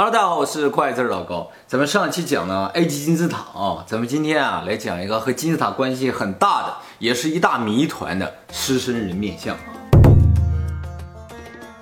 Hello，大家好，我是快字老高。咱们上期讲了埃及金字塔啊，咱们今天啊来讲一个和金字塔关系很大的，也是一大谜团的狮身人面像。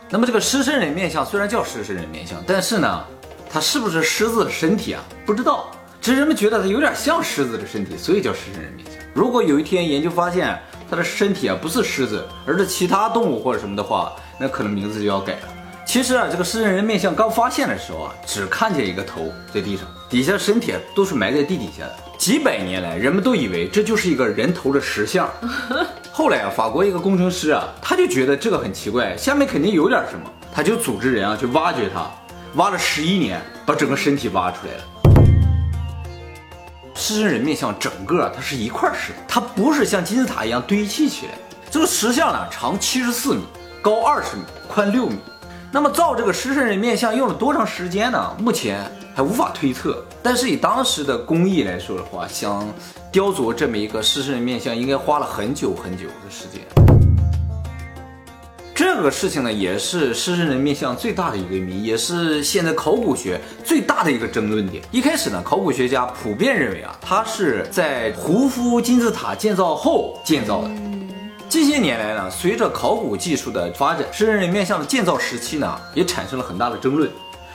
那么这个狮身人面像虽然叫狮身人面像，但是呢，它是不是狮子的身体啊？不知道，只是人们觉得它有点像狮子的身体，所以叫狮身人面像。如果有一天研究发现它的身体啊不是狮子，而是其他动物或者什么的话，那可能名字就要改了。其实啊，这个狮身人面像刚发现的时候啊，只看见一个头在地上，底下身体都是埋在地底下的。几百年来，人们都以为这就是一个人头的石像。后来啊，法国一个工程师啊，他就觉得这个很奇怪，下面肯定有点什么，他就组织人啊去挖掘它，挖了十一年，把整个身体挖出来了。狮身人面像整个它是一块石头，它不是像金字塔一样堆砌起来。这个石像呢，长七十四米，高二十米，宽六米。那么造这个狮身人面像用了多长时间呢？目前还无法推测。但是以当时的工艺来说的话，想雕琢这么一个狮身人面像，应该花了很久很久的时间。这个事情呢，也是狮身人面像最大的一个谜，也是现在考古学最大的一个争论点。一开始呢，考古学家普遍认为啊，它是在胡夫金字塔建造后建造的。近些年来呢，随着考古技术的发展，狮身人面像的建造时期呢，也产生了很大的争论。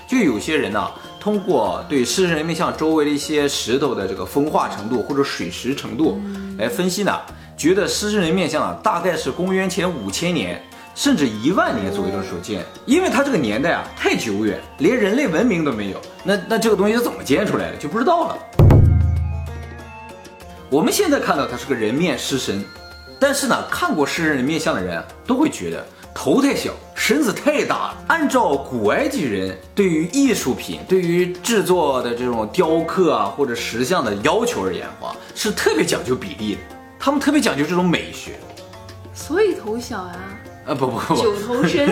就有些人呢，通过对狮身人面像周围的一些石头的这个风化程度或者水蚀程度来分析呢，觉得狮身人面像啊，大概是公元前五千年甚至一万年左右的时候建，因为它这个年代啊太久远，连人类文明都没有，那那这个东西是怎么建出来的就不知道了。我们现在看到它是个人面狮身。但是呢，看过狮身人面相的人都会觉得头太小，身子太大了。按照古埃及人对于艺术品、对于制作的这种雕刻啊或者石像的要求而言的话，是特别讲究比例的。他们特别讲究这种美学，所以头小啊。啊不不不，九头身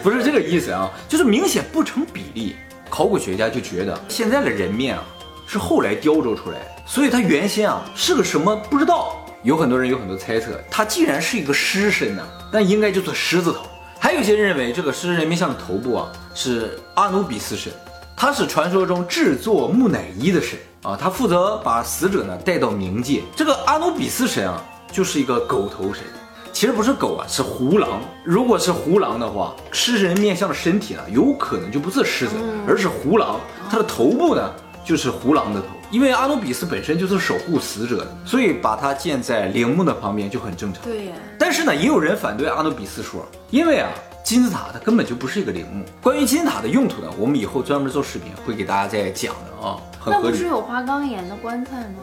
不是这个意思啊，就是明显不成比例。考古学家就觉得现在的人面啊是后来雕琢出来的，所以它原先啊是个什么不知道。有很多人有很多猜测，它既然是一个狮身呢，那应该就是狮子头。还有些认为这个狮身人面像的头部啊是阿努比斯神，他是传说中制作木乃伊的神啊，他负责把死者呢带到冥界。这个阿努比斯神啊就是一个狗头神，其实不是狗啊，是胡狼。如果是胡狼的话，狮身人面像的身体呢有可能就不是狮子，而是胡狼，它的头部呢就是胡狼的头。因为阿努比斯本身就是守护死者的，所以把它建在陵墓的旁边就很正常。对呀。但是呢，也有人反对阿努比斯说，因为啊，金字塔它根本就不是一个陵墓。关于金字塔的用途呢，我们以后专门做视频会给大家再讲的啊。那不是有花岗岩的棺材吗？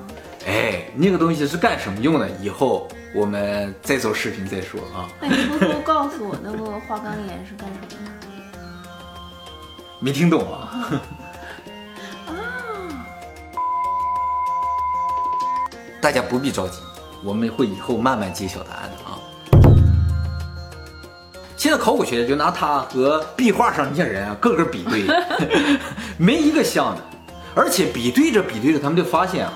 哎，那个东西是干什么用的？以后我们再做视频再说啊。那你偷偷告诉我，那个花岗岩是干什么的？没听懂啊？大家不必着急，我们会以后慢慢揭晓答案的啊。现在考古学家就拿它和壁画上那些人啊，个个比对，没一个像的，而且比对着比对着，他们就发现啊，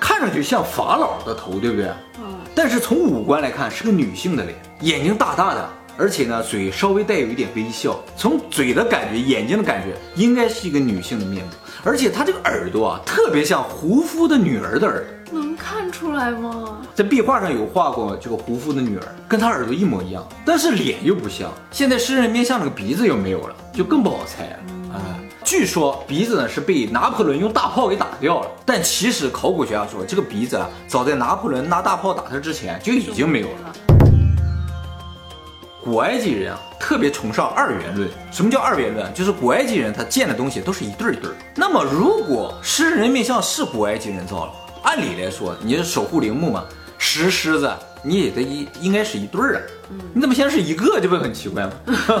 看上去像法老的头，对不对？嗯。但是从五官来看，是个女性的脸，眼睛大大的，而且呢，嘴稍微带有一点微笑。从嘴的感觉，眼睛的感觉，应该是一个女性的面部。而且她这个耳朵啊，特别像胡夫的女儿的耳朵。能看出来吗？在壁画上有画过这个胡夫的女儿，跟他耳朵一模一样，但是脸又不像。现在狮人面像那个鼻子又没有了，就更不好猜了。哎，据说鼻子呢是被拿破仑用大炮给打掉了，但其实考古学家说，这个鼻子啊，早在拿破仑拿大炮打他之前就已经没有了。古埃及人啊，特别崇尚二元论。什么叫二元论？就是古埃及人他建的东西都是一对一对儿。那么如果狮人面像是古埃及人造的？按理来说，你是守护陵墓嘛，石狮子你也得一应该是一对儿啊，你怎么现在是一个，这不很奇怪吗？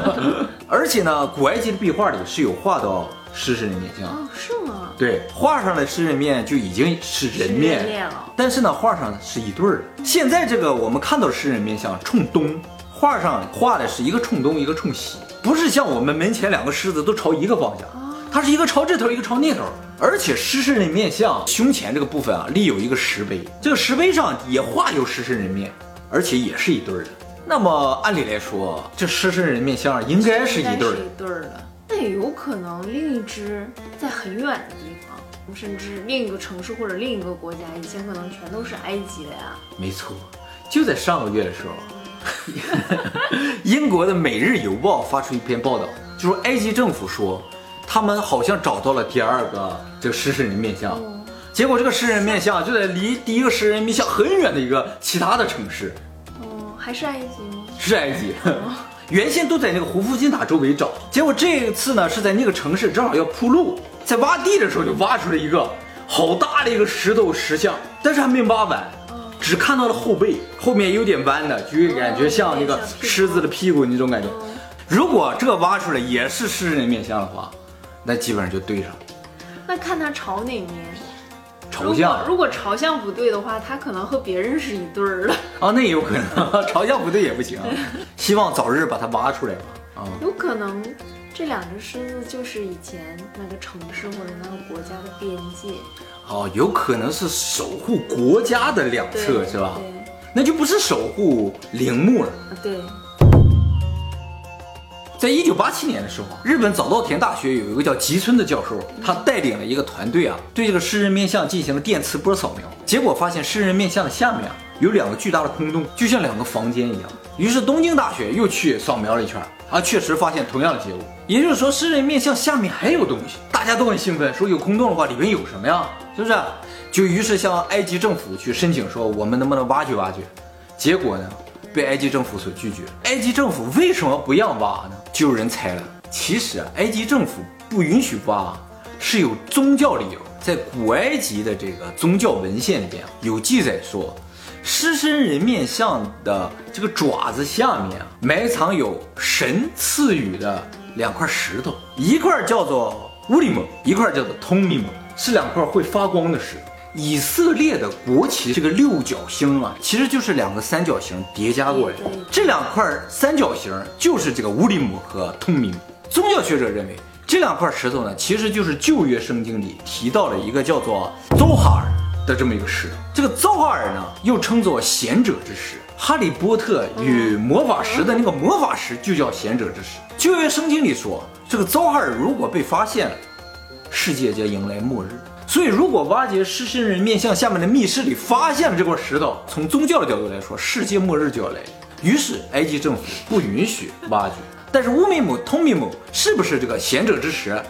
而且呢，古埃及的壁画里是有画到狮身人面像，哦，是吗？对，画上的狮人面就已经是人面了，但是呢，画上是一对儿。现在这个我们看到狮人面像冲东，画上画的是一个冲东，一个冲西，不是像我们门前两个狮子都朝一个方向，它是一个朝这头，一个朝那头。而且狮身人面像胸前这个部分啊，立有一个石碑，这个石碑上也画有狮身人面，而且也是一对儿的。那么按理来说，这狮身人面像应该是一对儿的。一对儿的。那也有可能另一只在很远的地方，甚至另一个城市或者另一个国家，以前可能全都是埃及的呀。没错，就在上个月的时候，英国的《每日邮报》发出一篇报道，就说埃及政府说，他们好像找到了第二个这个狮身人面像。哦结果这个狮身人面像就在离第一个狮身人面像很远的一个其他的城市，哦，还是埃及吗？是埃及。原先都在那个胡夫金塔周围找，结果这一次呢是在那个城市正好要铺路，在挖地的时候就挖出了一个好大的一个石头石像，但是还没挖完，只看到了后背，后面有点弯的，就感觉像那个狮子的屁股那种感觉。如果这挖出来也是狮人面像的话，那基本上就对上了。那看他朝哪面。朝向如果如果朝向不对的话，他可能和别人是一对儿了。啊，那也有可能，朝向不对也不行。希望早日把它挖出来吧。啊，有可能这两只狮子就是以前那个城市或者那个国家的边界，哦，有可能是守护国家的两侧是吧？对那就不是守护陵墓了。啊对，在一九八七年的时候，日本早稻田大学有一个叫吉村的教授，他带领了一个团队啊，对这个狮人面像进行了电磁波扫描，结果发现狮人面像的下面啊有两个巨大的空洞，就像两个房间一样。于是东京大学又去扫描了一圈，啊，确实发现同样的结果，也就是说狮人面像下面还有东西，大家都很兴奋，说有空洞的话里面有什么呀？是不是？就于是向埃及政府去申请说，我们能不能挖掘挖掘？结果呢，被埃及政府所拒绝。埃及政府为什么不让挖呢？就有人猜了，其实啊，埃及政府不允许挖是有宗教理由。在古埃及的这个宗教文献里边有记载说，狮身人面像的这个爪子下面啊，埋藏有神赐予的两块石头，一块叫做乌里蒙，一块叫做通米蒙，是两块会发光的石头。以色列的国旗这个六角星啊，其实就是两个三角形叠加过来。这两块三角形就是这个乌里姆和通明。宗教学者认为，这两块石头呢，其实就是旧约圣经里提到了一个叫做邹哈尔的这么一个石头。这个邹哈尔呢，又称作贤者之石。哈利波特与魔法石的那个魔法石就叫贤者之石。旧约圣经里说，这个邹哈尔如果被发现了，世界将迎来末日。所以，如果挖掘狮身人面像下面的密室里发现了这块石头，从宗教的角度来说，世界末日就要来。于是，埃及政府不允许挖掘。但是乌米姆、通米姆是不是这个贤者之石？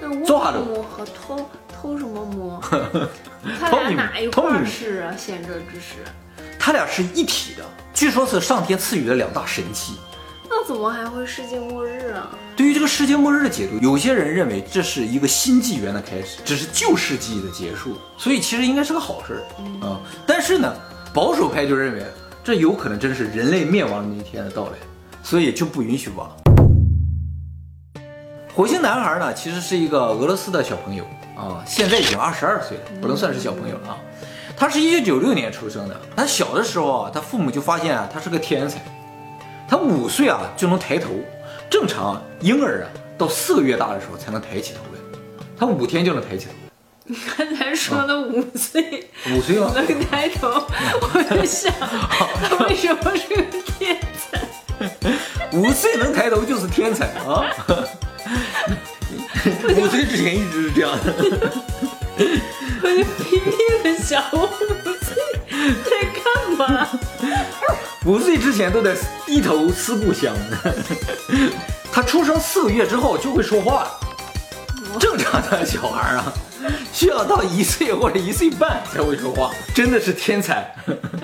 那乌米姆和偷偷什么姆？他偷哪一块是啊？贤者之石？它俩是一体的，据说是上天赐予的两大神器。那怎么还会世界末日啊？对于这个世界末日的解读，有些人认为这是一个新纪元的开始，只是旧世纪的结束，所以其实应该是个好事儿。嗯，但是呢，保守派就认为这有可能真是人类灭亡的那一天的到来，所以就不允许挖。火星男孩呢，其实是一个俄罗斯的小朋友啊，现在已经二十二岁了，不能算是小朋友了啊。他是一九九六年出生的，他小的时候啊，他父母就发现啊，他是个天才。他五岁啊就能抬头，正常婴儿啊到四个月大的时候才能抬起头来，他五天就能抬起头。你刚才说的五岁五岁吗？能抬头，我就想他为什么是个天才？五岁能抬头就是天才啊！五岁之前一直是这样的。我就拼命的想，我前都得低头思故乡。他出生四个月之后就会说话了。正常的小孩啊，需要到一岁或者一岁半才会说话，真的是天才。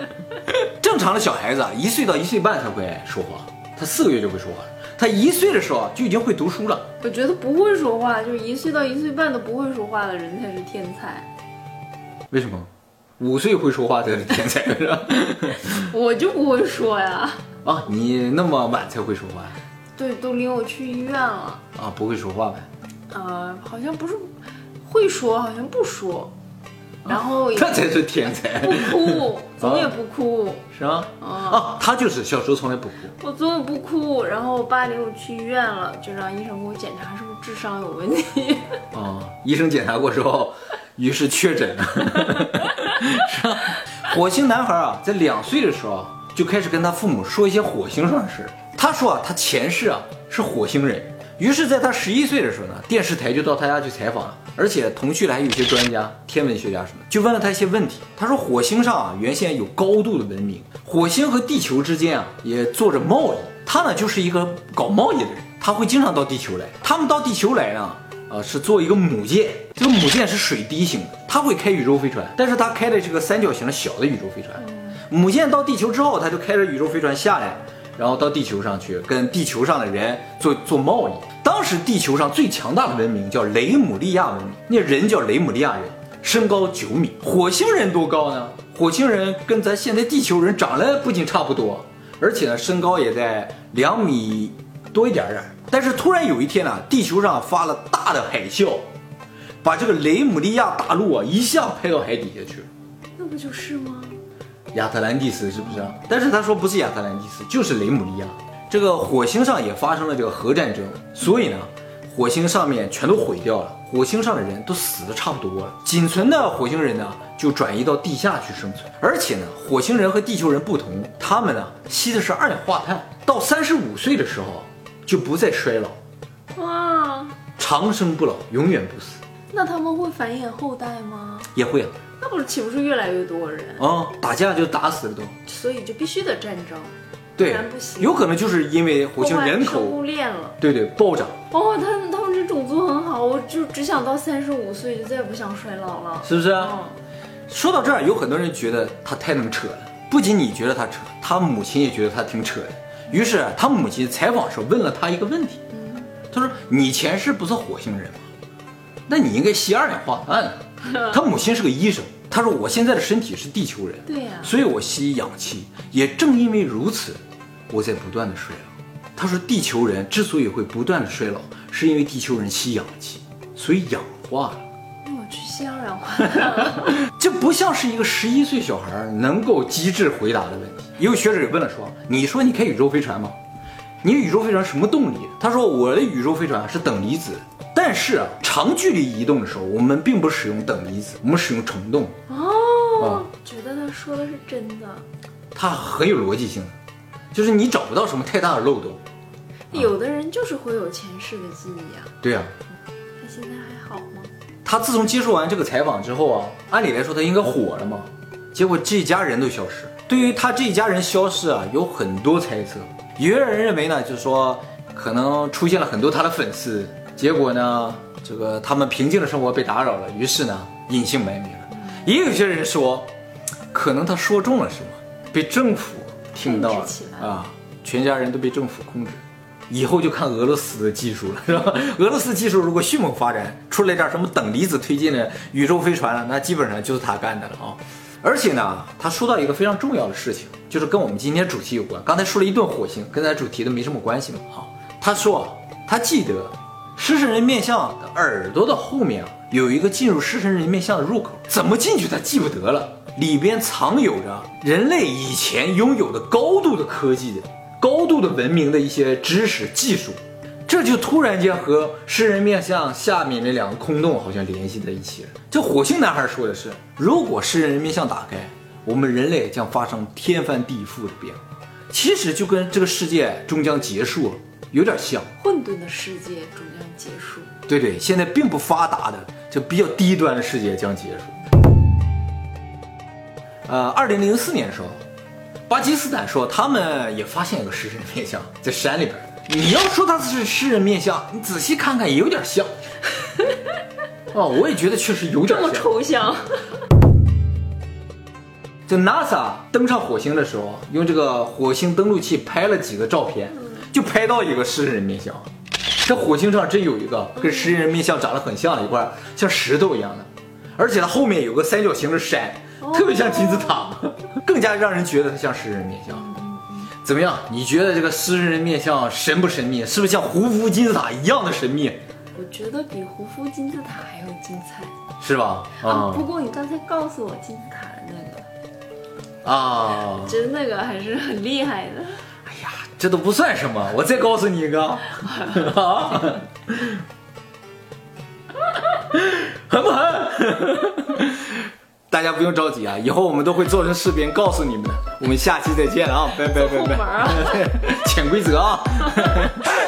正常的小孩子啊，一岁到一岁半才会说话，他四个月就会说话了。他一岁的时候啊就已经会读书了。我觉得不会说话，就是一岁到一岁半都不会说话的人才是天才。为什么？五岁会说话的是天才是吧？我就不会说呀。啊，你那么晚才会说话对，都领我去医院了。啊？不会说话呗？呃，好像不是会说，好像不说，然后也 这才是天才，不哭，总也不哭。是吗？啊，他就是小时候从来不哭。我总也不哭，然后我爸领我去医院了，就让医生给我检查是不是智商有问题。啊，医生检查过之后，于是确诊了。是吧？火星男孩啊，在两岁的时候啊就开始跟他父母说一些火星上的事儿。他说啊，他前世啊是火星人，于是，在他十一岁的时候呢，电视台就到他家去采访了，而且同去的还有一些专家、天文学家什么，就问了他一些问题。他说，火星上啊，原先有高度的文明，火星和地球之间啊，也做着贸易。他呢，就是一个搞贸易的人，他会经常到地球来。他们到地球来呢，呃，是做一个母舰，这个母舰是水滴型的，他会开宇宙飞船，但是他开的是个三角形的小的宇宙飞船。母舰到地球之后，他就开着宇宙飞船下来。然后到地球上去跟地球上的人做做贸易。当时地球上最强大的文明叫雷姆利亚文明，那人叫雷姆利亚人，身高九米。火星人多高呢？火星人跟咱现在地球人长得不仅差不多，而且呢身高也在两米多一点点。但是突然有一天呢，地球上发了大的海啸，把这个雷姆利亚大陆啊一下拍到海底下去了。那不就是吗？亚特兰蒂斯是不是？但是他说不是亚特兰蒂斯，就是雷姆利亚。这个火星上也发生了这个核战争，所以呢，火星上面全都毁掉了，火星上的人都死的差不多了，仅存的火星人呢就转移到地下去生存。而且呢，火星人和地球人不同，他们呢吸的是二氧化碳，到三十五岁的时候就不再衰老，哇，长生不老，永远不死。那他们会繁衍后代吗？也会啊。那不是岂不是越来越多人啊？打架就打死了都，所以就必须得战争，对，不然不行。有可能就是因为火星人口生物链了，对对，暴涨。哦，他们他们这种族很好，我就只想到三十五岁，就再也不想衰老了，是不是？啊？说到这儿，有很多人觉得他太能扯了，不仅你觉得他扯，他母亲也觉得他挺扯的。于是他母亲采访时候问了他一个问题，他说：“你前世不是火星人吗？那你应该吸二氧化碳。”他母亲是个医生，他说我现在的身体是地球人，对呀，所以我吸氧气。也正因为如此，我在不断的衰老。他说地球人之所以会不断的衰老，是因为地球人吸氧气，所以氧化了。我去吸二氧化碳，这不像是一个十一岁小孩能够机智回答的问题。也有学者也问了说，你说你开宇宙飞船吗？你宇宙飞船什么动力？他说我的宇宙飞船是等离子。但是啊，长距离移动的时候，我们并不使用等离子，我们使用虫洞。哦，觉得他说的是真的，他很有逻辑性的，就是你找不到什么太大的漏洞。有的人就是会有前世的记忆啊。对啊。他现在还好吗？他自从接受完这个采访之后啊，按理来说他应该火了嘛，结果这一家人都消失。对于他这一家人消失啊，有很多猜测。有些人认为呢，就是说可能出现了很多他的粉丝。结果呢，这个他们平静的生活被打扰了，于是呢，隐姓埋名了。也有些人说，可能他说中了什么，被政府听到了啊，全家人都被政府控制，以后就看俄罗斯的技术了，是吧？俄罗斯技术如果迅猛发展，出来点什么等离子推进的宇宙飞船了，那基本上就是他干的了啊。而且呢，他说到一个非常重要的事情，就是跟我们今天主题有关。刚才说了一顿火星，跟咱主题都没什么关系嘛。哈，他说他记得。狮身人面像的耳朵的后面啊，有一个进入狮身人面像的入口，怎么进去他记不得了。里边藏有着人类以前拥有的高度的科技、高度的文明的一些知识技术，这就突然间和狮人面像下面那两个空洞好像联系在一起了。这火星男孩说的是，如果狮人面像打开，我们人类将发生天翻地覆的变化，其实就跟这个世界终将结束了有点像，混沌的世界终将结束。对对，现在并不发达的，就比较低端的世界将结束。呃，二零零四年的时候，巴基斯坦说他们也发现一个狮人面像在山里边。你要说它是狮人面像，你仔细看看也有点像。哦，我也觉得确实有点这么抽象。就 NASA 登上火星的时候，用这个火星登陆器拍了几个照片。就拍到一个狮人面像，这火星上真有一个跟狮人面像长得很像的一块像石头一样的，而且它后面有个三角形的山，特别像金字塔，更加让人觉得它像狮人面像。怎么样？你觉得这个狮人面像神不神秘？是不是像胡夫金字塔一样的神秘？我觉得比胡夫金字塔还要精彩，是吧？啊，不过你刚才告诉我金字塔的那个啊，觉得那个还是很厉害的。这都不算什么，我再告诉你一个，狠不狠？大家不用着急啊，以后我们都会做成视频告诉你们的。我们下期再见啊，拜拜拜拜，潜规则啊。